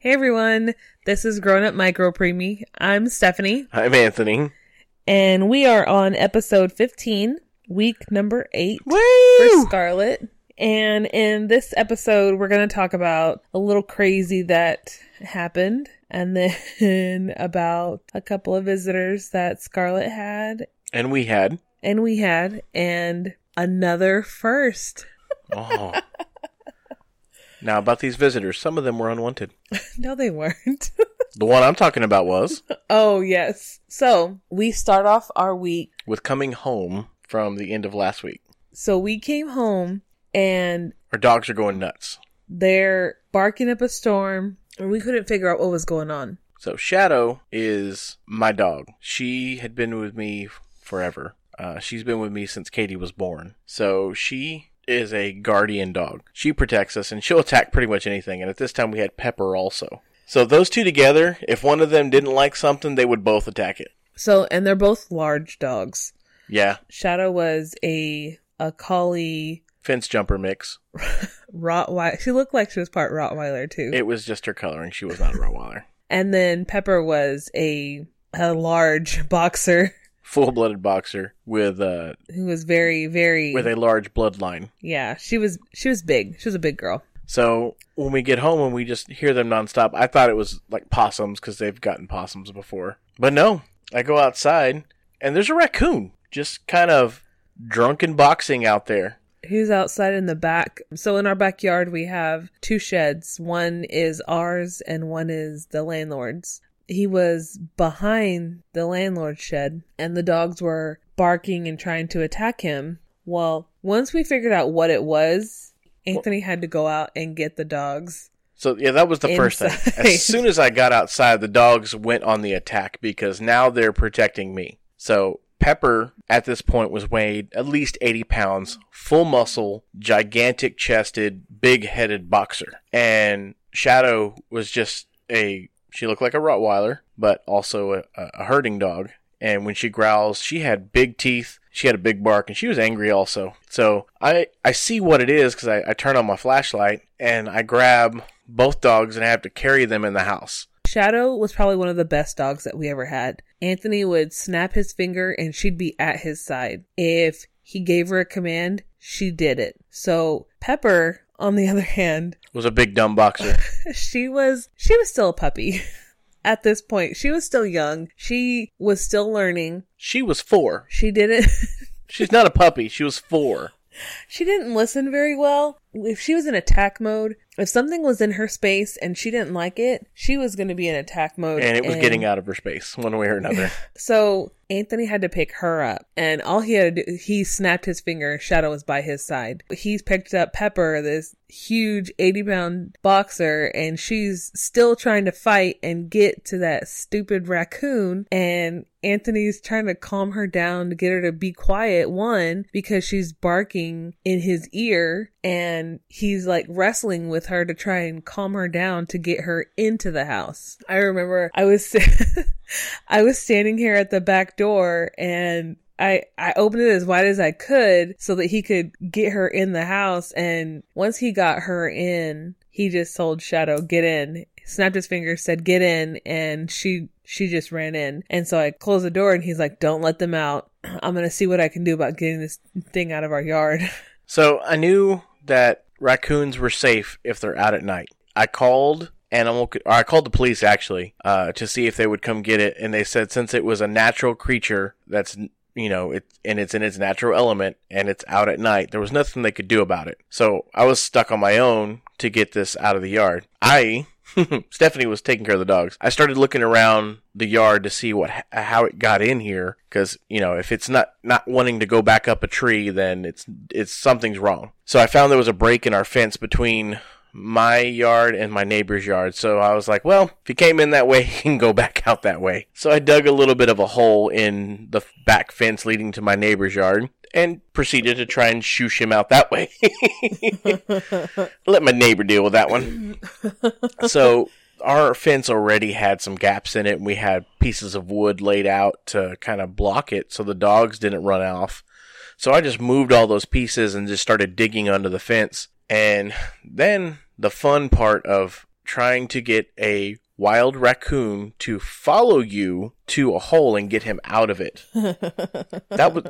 Hey everyone, this is Growing Up Micro Preemie. I'm Stephanie, I'm Anthony. and we are on episode 15, week number 8 for Scarlet. And in this episode, we're going to talk about a little crazy that happened, and then about a couple of visitors that Scarlet had, And we had. and we had, and another first. Oh. Now, about these visitors, some of them were unwanted. No, they weren't. The one I'm talking about was oh, yes. So we start off our week with coming home from the end of last week. So we came home and Our dogs are going nuts. they're barking up a storm and we couldn't figure out what was going on. So, Shadow is my dog. She had been with me forever. Uh, she's been with me since Katie was born. So, she is a guardian dog. She protects us and she'll attack pretty much anything. And at this time, we had Pepper also. So, those two together, if one of them didn't like something, they would both attack it. So and they're both large dogs. Yeah, Shadow was a a collie fence jumper mix. Rottweiler. She looked like she was part Rottweiler too. It was just her coloring. She was not a Rottweiler. and then Pepper was a a large boxer Full blooded boxer with uh who was very very with a large bloodline. yeah, she was she was big. She was a big girl. So when we get home and we just hear them nonstop, I thought it was like possums because they've gotten possums before. But no, I go outside and there's a raccoon just kind of drunken boxing out there. Who's outside in the back? So in our backyard we have two sheds. One is ours and one is the landlord's. He was behind the landlord's shed and the dogs were barking and trying to attack him. Well, once we figured out what it was, Anthony had to go out and get the dogs. So yeah, that was the first thing. As soon as I got outside, the dogs went on the attack because now they're protecting me. So Pepper at this point was weighed at least 80 pounds, full muscle, gigantic chested, big headed boxer. And Shadow was just a, she looked like a Rottweiler, but also a, a herding dog. And when she growls, she had big teeth. She had a big bark, and she was angry also. So I I see what it is because I, I turn on my flashlight and I grab both dogs and I have to carry them in the house. Shadow was probably one of the best dogs that we ever had. Anthony would snap his finger and she'd be at his side. If he gave her a command, she did it. So Pepper, on the other hand, Was a big dumb boxer. she was she was still a puppy. At this point, she was still young. She was still learning. She was four. She didn't She's not a puppy. She was four. she didn't listen very well. If she was in attack mode, if something was in her space and she didn't like it, she was going to be in attack mode And it was getting out of her space one way or another. So Anthony had to pick her up, and all he had to do, he snapped his finger. Shadow was by his side. He's picked up Pepper, this huge 80 pound boxer, and she's still trying to fight and get to that stupid raccoon. And Anthony's trying to calm her down to get her to be quiet, one, because she's barking in his ear, and he's like wrestling with her to try and calm her down to get her into the house. I remember I was I was standing here at the back door and I, I opened it as wide as I could so that he could get her in the house. And once he got her in, he just told Shadow, get in, snapped his fingers, said, get in. And she, she just ran in. And so I closed the door and he's like, don't let them out. I'm going to see what I can do about getting this thing out of our yard. So I knew that raccoons were safe if they're out at night. I called animal, or I called the police actually, uh, to see if they would come get it, and they said since it was a natural creature that's you know it and it's in its natural element and it's out at night, there was nothing they could do about it. So I was stuck on my own to get this out of the yard. I Stephanie was taking care of the dogs. I started looking around the yard to see what how it got in here because you know if it's not not wanting to go back up a tree, then it's it's something's wrong. So I found there was a break in our fence between my yard and my neighbor's yard. So I was like, well, if he came in that way, he can go back out that way. So I dug a little bit of a hole in the back fence leading to my neighbor's yard and proceeded to try and shoosh him out that way. Let my neighbor deal with that one. so our fence already had some gaps in it and we had pieces of wood laid out to kind of block it so the dogs didn't run off. So I just moved all those pieces and just started digging under the fence. And then the fun part of trying to get a wild raccoon to follow you to a hole and get him out of it. that was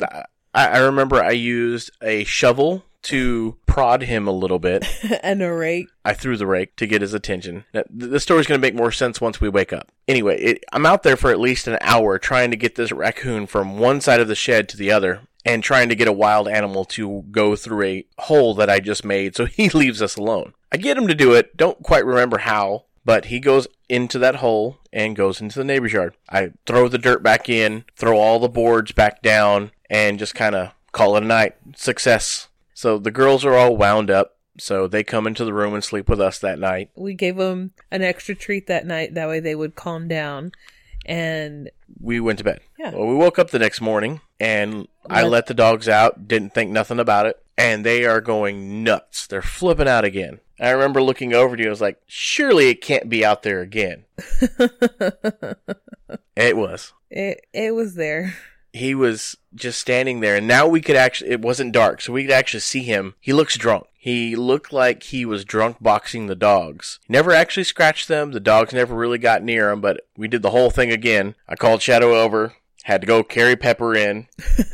I, I remember I used a shovel to prod him a little bit. and a rake. I threw the rake to get his attention. Now, th- The story's going to make more sense once we wake up. Anyway, it, I'm out there for at least an hour trying to get this raccoon from one side of the shed to the other and trying to get a wild animal to go through a hole that I just made so he leaves us alone. I get him to do it, don't quite remember how, but he goes into that hole and goes into the neighbor's yard. I throw the dirt back in, throw all the boards back down, and just kind of call it a night. Success. So the girls are all wound up, so they come into the room and sleep with us that night. We gave them an extra treat that night. That way they would calm down. And We went to bed. Yeah. Well, we woke up the next morning and I Let- let the dogs out, didn't think nothing about it, and they are going nuts. They're flipping out again. I remember looking over to you, I was like, surely it can't be out there again. It was. it it was there. he was just standing there and now we could actually it wasn't dark so we could actually see him he looks drunk he looked like he was drunk boxing the dogs never actually scratched them the dogs never really got near him but we did the whole thing again i called shadow over had to go carry pepper in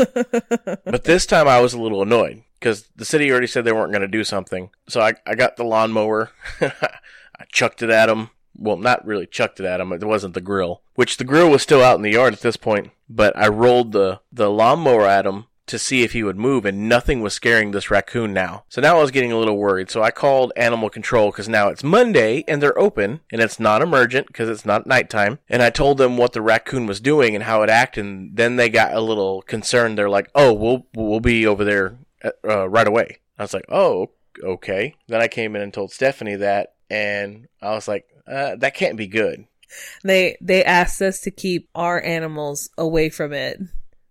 but this time i was a little annoyed because the city already said they weren't going to do something so I, I got the lawnmower i chucked it at him well, not really chucked it at him. It wasn't the grill, which the grill was still out in the yard at this point. But I rolled the the lawnmower at him to see if he would move, and nothing was scaring this raccoon now. So now I was getting a little worried. So I called animal control because now it's Monday and they're open and it's not emergent because it's not nighttime. And I told them what the raccoon was doing and how it acted. And then they got a little concerned. They're like, "Oh, we'll we'll be over there uh, uh, right away." I was like, "Oh, okay." Then I came in and told Stephanie that, and I was like, uh, "That can't be good." They they asked us to keep our animals away from it.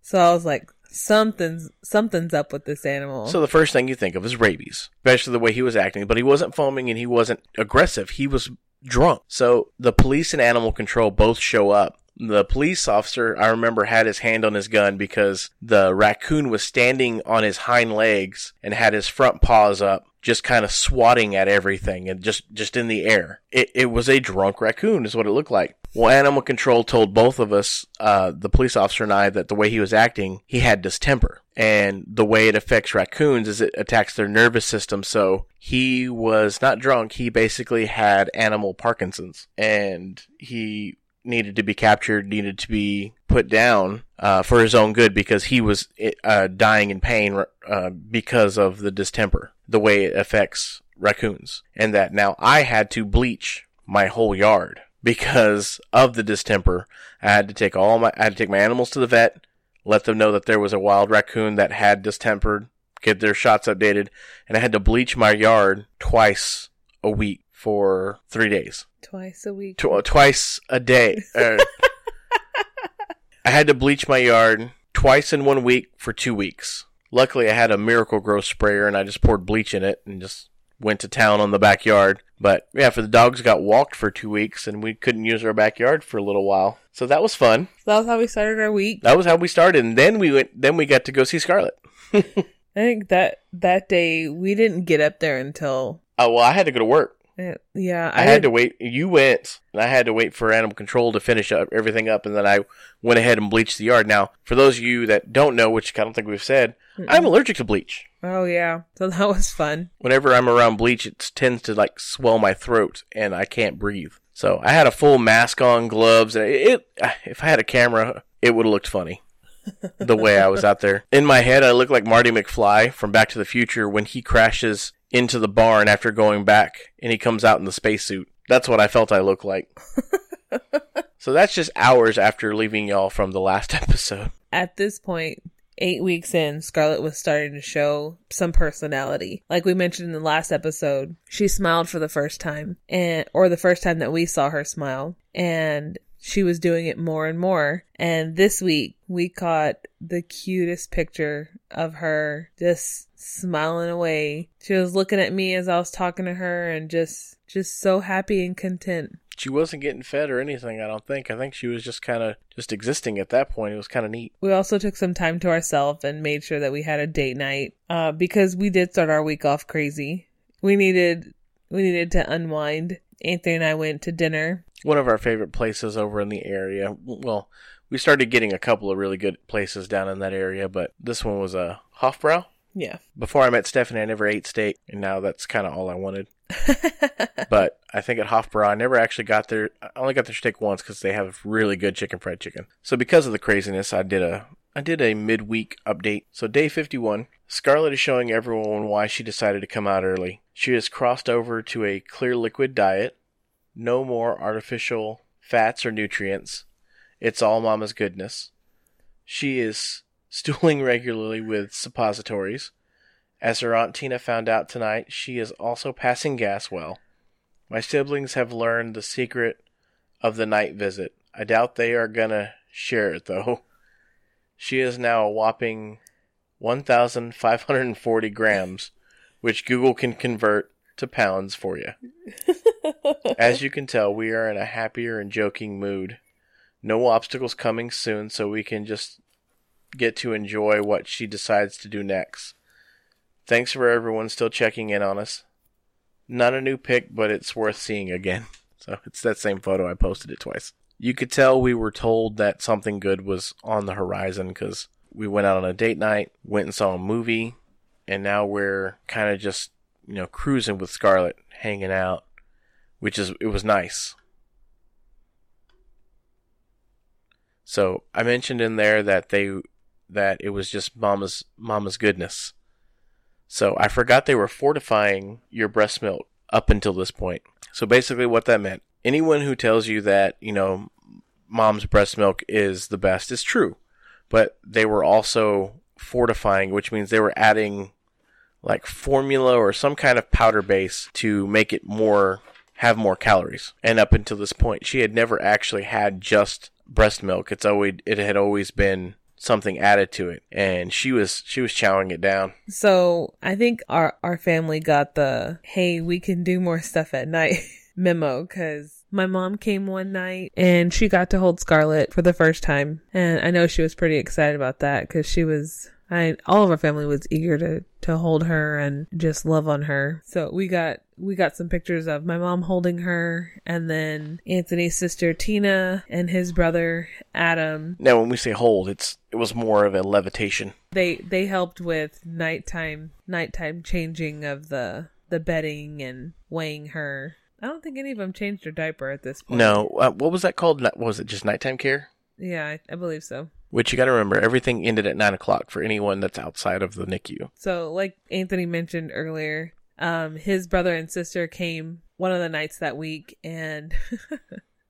So I was like, something's something's up with this animal. So the first thing you think of is rabies, especially the way he was acting. But he wasn't foaming and he wasn't aggressive. He was drunk. So the police and animal control both show up. The police officer, I remember, had his hand on his gun because the raccoon was standing on his hind legs and had his front paws up, just kind of swatting at everything and just, just in the air. It, it was a drunk raccoon, is what it looked like. Well, animal control told both of us, uh, the police officer and I, that the way he was acting, he had distemper. And the way it affects raccoons is it attacks their nervous system. So he was not drunk. He basically had animal Parkinson's and he needed to be captured, needed to be put down, uh, for his own good because he was, uh, dying in pain, uh, because of the distemper, the way it affects raccoons. And that now I had to bleach my whole yard because of the distemper. I had to take all my, I had to take my animals to the vet, let them know that there was a wild raccoon that had distempered, get their shots updated, and I had to bleach my yard twice a week for three days. Twice a week. Tw- twice a day. Uh, had to bleach my yard twice in one week for two weeks. Luckily, I had a Miracle-Gro sprayer and I just poured bleach in it and just went to town on the backyard. But yeah, for the dogs got walked for two weeks and we couldn't use our backyard for a little while. So that was fun. So that was how we started our week. That was how we started. And then we went, then we got to go see Scarlett. I think that that day we didn't get up there until Oh, well, I had to go to work. Uh, yeah. I, had to wait. You went, and I had to wait for animal control to finish up everything up, and then I went ahead and bleached the yard. Now, for those of you that don't know, which I don't think we've said, I'm allergic to bleach. Oh yeah. So that was fun. Whenever I'm around bleach, it tends to like swell my throat, and I can't breathe. So I had a full mask on, gloves, and it. it if I had a camera, it would have looked funny. the way I was out there. In my head, I look like Marty McFly from Back to the Future when he crashes into the barn after going back and he comes out in the spacesuit. That's what I felt I looked like. so that's just hours after leaving y'all from the last episode. At this point, eight weeks in, Scarlett was starting to show some personality. Like we mentioned in the last episode, she smiled for the first time, and or the first time that we saw her smile, and she was doing it more and more. And this week, we caught the cutest picture of her just smiling away. She was looking at me as I was talking to her, and just just so happy and content. She wasn't getting fed or anything, I don't think. I think she was just kind of just existing at that point. It was kind of neat. We also took some time to ourselves and made sure that we had a date night uh, because we did start our week off crazy. We needed we needed to unwind Anthony and I went to dinner. One of our favorite places over in the area. Well, we started getting a couple of really good places down in that area, but this one was uh, a Hofbrau. Yeah. Before I met Stephanie, I never ate steak, and now that's kind of all I wanted. but I think at Hofbrau, I never actually got there. I only got their steak once because they have really good chicken fried chicken. So because of the craziness, I did a I did a midweek update. So day 51, Scarlett is showing everyone why she decided to come out early. She has crossed over to a clear liquid diet. No more artificial fats or nutrients. It's all mama's goodness. She is stooling regularly with suppositories. As her Aunt Tina found out tonight, she is also passing gas well. My siblings have learned the secret of the night visit. I doubt they are gonna share it though. She is now a whopping 1,540 grams, which Google can convert to pounds for you. As you can tell, we are in a happier and joking mood. No obstacles coming soon, so we can just get to enjoy what she decides to do next. Thanks for everyone still checking in on us. Not a new pic, but it's worth seeing again. So it's that same photo. I posted it twice. You could tell we were told that something good was on the horizon because we went out on a date night, went and saw a movie, and now we're kind of just, you know, cruising with Scarlett, hanging out, which is, it was nice. So I mentioned in there that they, that it was just mama's, mama's goodness. So I forgot they were fortifying your breast milk up until this point. So basically, what that meant anyone who tells you that, you know, mom's breast milk is the best is true. But they were also fortifying, which means they were adding like formula or some kind of powder base to make it more have more calories. And up until this point, she had never actually had just breast milk. It's always it had always been something added to it and she was she was chowing it down So I think our our family got the hey we can do more stuff at night memo because my mom came one night and she got to hold Scarlett for the first time and I know she was pretty excited about that because she was I all of our family was eager to to hold her and just love on her. So we got we got some pictures of my mom holding her and then Anthony's sister Tina and his brother Adam. now when we say hold it's it was more of a levitation They they helped with nighttime nighttime changing of the the bedding and weighing her. I don't think any of them changed her diaper at this point. no uh, what was that called What was it just nighttime care Yeah, I, I believe so. Which you got to remember everything ended at nine o'clock for anyone that's outside of the nicu So, like Anthony mentioned earlier, um, his brother and sister came one of the nights that week, and it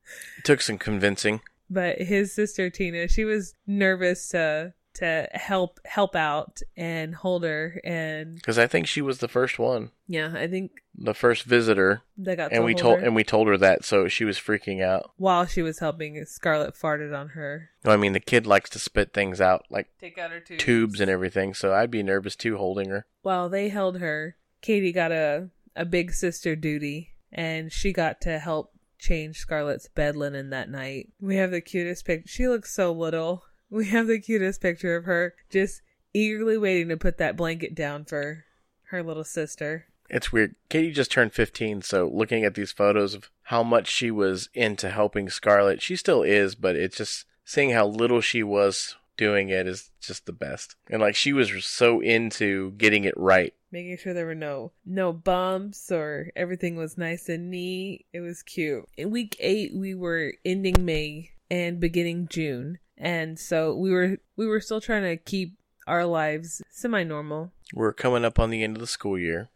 took some convincing. But his sister Tina, she was nervous to to help help out and hold her, and because i think she was the first one yeah, I think the first visitor they got and we told her and we told her that so she was freaking out while she was helping. Scarlet farted on her. no i mean the kid likes to spit things out like Take out her tubes. tubes and everything so i'd be nervous too holding her While they held her, Katie got a a big sister duty, and she got to help change Scarlet's bed linen that night. We have the cutest picture. She looks so little. We have the cutest picture of her just eagerly waiting to put that blanket down for her little sister. It's weird. Katie just turned 15, so looking at these photos of how much she was into helping Scarlett, she still is, but it's just seeing how little she was doing it is just the best. And like she was so into getting it right. Making sure there were no no bumps or everything was nice and neat. It was cute. In week eight we were ending May and beginning June. And so we were we were still trying to keep our lives semi normal. We're coming up on the end of the school year.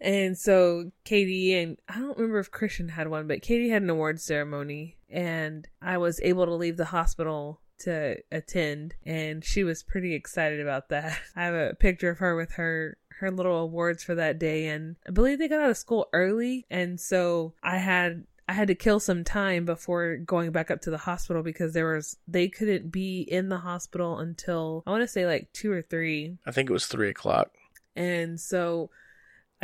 And so Katie and I don't remember if Christian had one, but Katie had an award ceremony and I was able to leave the hospital to attend and she was pretty excited about that. I have a picture of her with her her little awards for that day and I believe they got out of school early and so I had I had to kill some time before going back up to the hospital because there was they couldn't be in the hospital until I want to say like 2 or 3 I think it was three o'clock. and so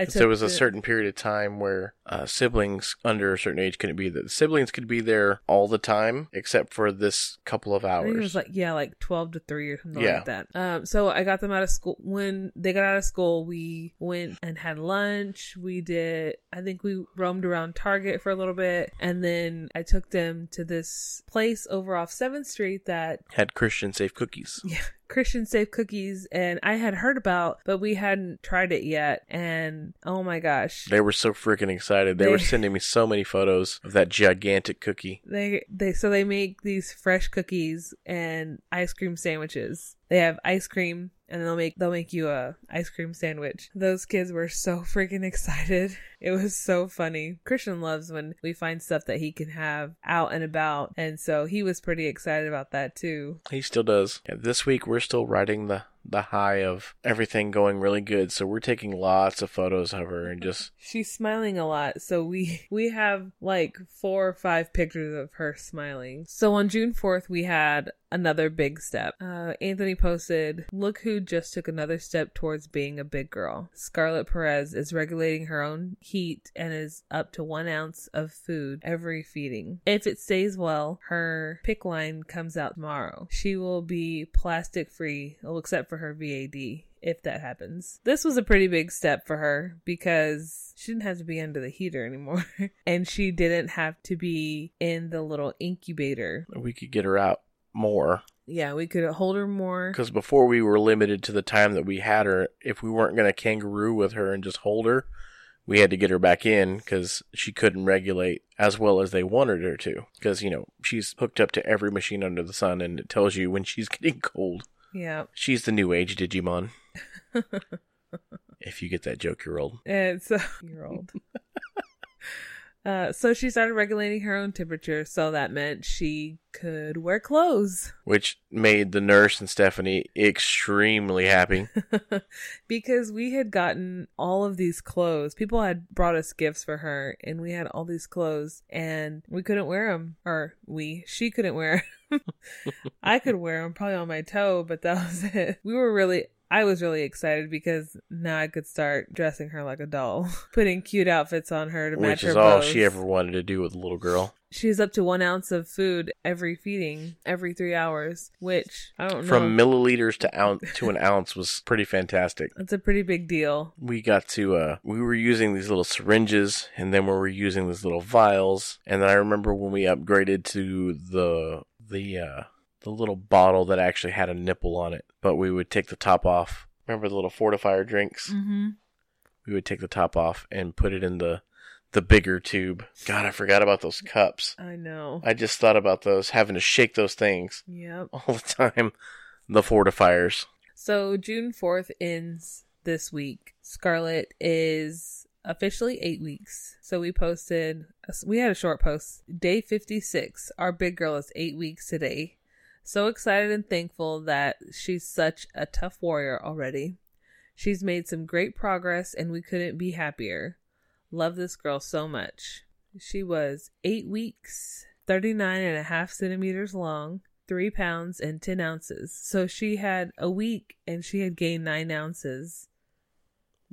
I So there was a certain period of time where uh, siblings under a certain age couldn't be there. The siblings could be there all the time, except for this couple of hours. it was like yeah, like twelve to three or something Yeah. like that. Um, so I got them out of school. When they got out of school, we went and had lunch. We did. I think we roamed around Target for a little bit, and then I took them to this place over off Seventh Street that Had Christian safe cookies. yeah, Christian safe cookies, and I had heard about, but we hadn't tried it yet. And oh my gosh, They were so freaking excited. They, were sending me so many photos of that gigantic cookie. They they so they make these fresh cookies and ice cream sandwiches. They have ice cream and they'll make they'll make you a ice cream sandwich. Those kids were so freaking excited. It was so funny. Christian loves when we find stuff that he can have out and about, and so he was pretty excited about that too. He still does. Yeah, this week we're still riding the the high of everything going really good. So we're taking lots of photos of her and just She's smiling a lot, so we we have like four or five pictures of her smiling. So on June fourth, we had another big step. Uh, Anthony posted, "Look who just took another step towards being a big girl." Scarlett Perez is regulating her own heat and is up to one ounce of food every feeding. If it stays well, her PICC line comes out tomorrow. She will be plastic free, except for her VAD if that happens. This was a pretty big step for her because she didn't have to be under the heater anymore. and she didn't have to be in the little incubator. we could get her out more. Yeah, we could hold her more. Because before we were limited to the time that we had her, if we weren't going to kangaroo with her and just hold her, we had to get her back in because she couldn't regulate as well as they wanted her to. Because, you know, she's hooked up to every machine under the sun and it tells you when she's getting cold. Yeah. She's the new age Digimon. if you get that joke, you're old. Uh, and so you're old. Uh, so she started regulating her own temperature, so that meant she could wear clothes. Which made the nurse and Stephanie extremely happy. because we had gotten all of these clothes. People had brought us gifts for her, and we had all these clothes, and we couldn't wear them. Or we, she couldn't wear. I could wear them probably on my toe, but that was it. We were really. I was really excited because now I could start dressing her like a doll, putting cute outfits on her to match Which her is all bows. she ever wanted to do with a little girl. She's up to one ounce of food every feeding, every three hours, which I don't know. From milliliters to ounce to an ounce was pretty fantastic. That's a pretty big deal. we got to uh we were using these little syringes and then we were using these little vials and then I remember when we upgraded to the the uh the little bottle that actually had a nipple on it but we would take the top off remember the little fortifier drinks Mm-hmm. we would take the top off and put it in the the bigger tube god I forgot about those cups I know. I just thought about those having to shake those things Yep. all the time the fortifiers So June 4th ends this week. Scarlet is officially eight weeks. So we posted, we had a short post. Day 56. Our big girl is eight weeks today. So excited and thankful that she's such a tough warrior already. She's made some great progress and we couldn't be happier. Love this girl so much. She was eight weeks, 39 and a half centimeters long, three pounds and 10 ounces. So she had a week and she had gained nine ounces.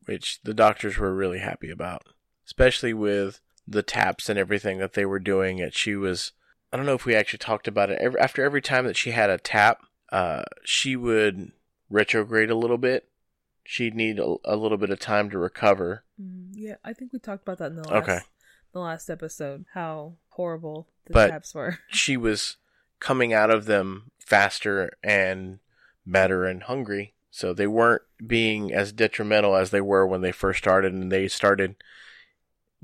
which the doctors were really happy about, especially with the taps and everything that they were doing. It she was, I don't know if we actually talked about it. Every, after every time that she had a tap, uh, she would retrograde a little bit. She'd need a, a little bit of time to recover. Mm, yeah, I think we talked about that in the last, Okay. the last episode, how horrible the But- taps were. She was coming out of them faster and better and hungry. So they weren't being as detrimental as they were when they first started, and they started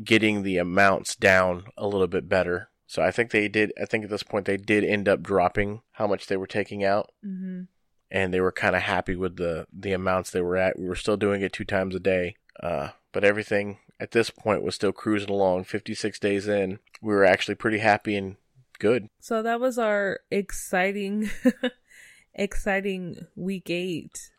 getting the amounts down a little bit better. So I think they did. I think at this point they did end up dropping how much they were taking out, hmm and they were kind of happy with the the amounts they were at. We were still doing it two times a day, uh, but everything at this point was still cruising along. Fifty six days in, we were actually pretty happy and good. So that was our exciting, exciting week eight.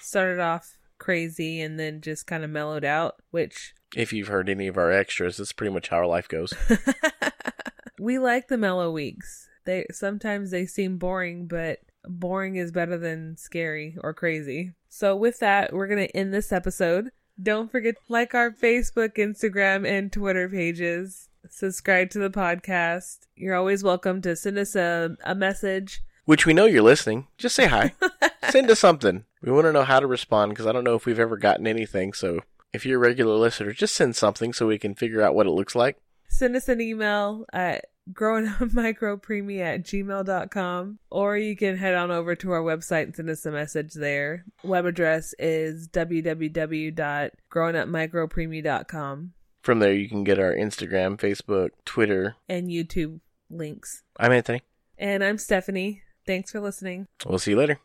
Started off crazy and then just kind of mellowed out, which If you've heard any of our extras, that's pretty much how our life goes. we like the mellow weeks. They sometimes they seem boring, but boring is better than scary or crazy. So with that, we're gonna end this episode. Don't forget to like our Facebook, Instagram, and Twitter pages. Subscribe to the podcast. You're always welcome to send us a, a message. Which we know you're listening. Just say hi. Send us something. We want to know how to respond because I don't know if we've ever gotten anything. So if you're a regular listener, just send something so we can figure out what it looks like. Send us an email at growingupmicropreemie at gmail.com or you can head on over to our website and send us a message there. Web address is www.growingupmicropreemie.com From there, you can get our Instagram, Facebook, Twitter. and YouTube links. I'm Anthony. And I'm Stephanie. Thanks for listening. We'll see you later.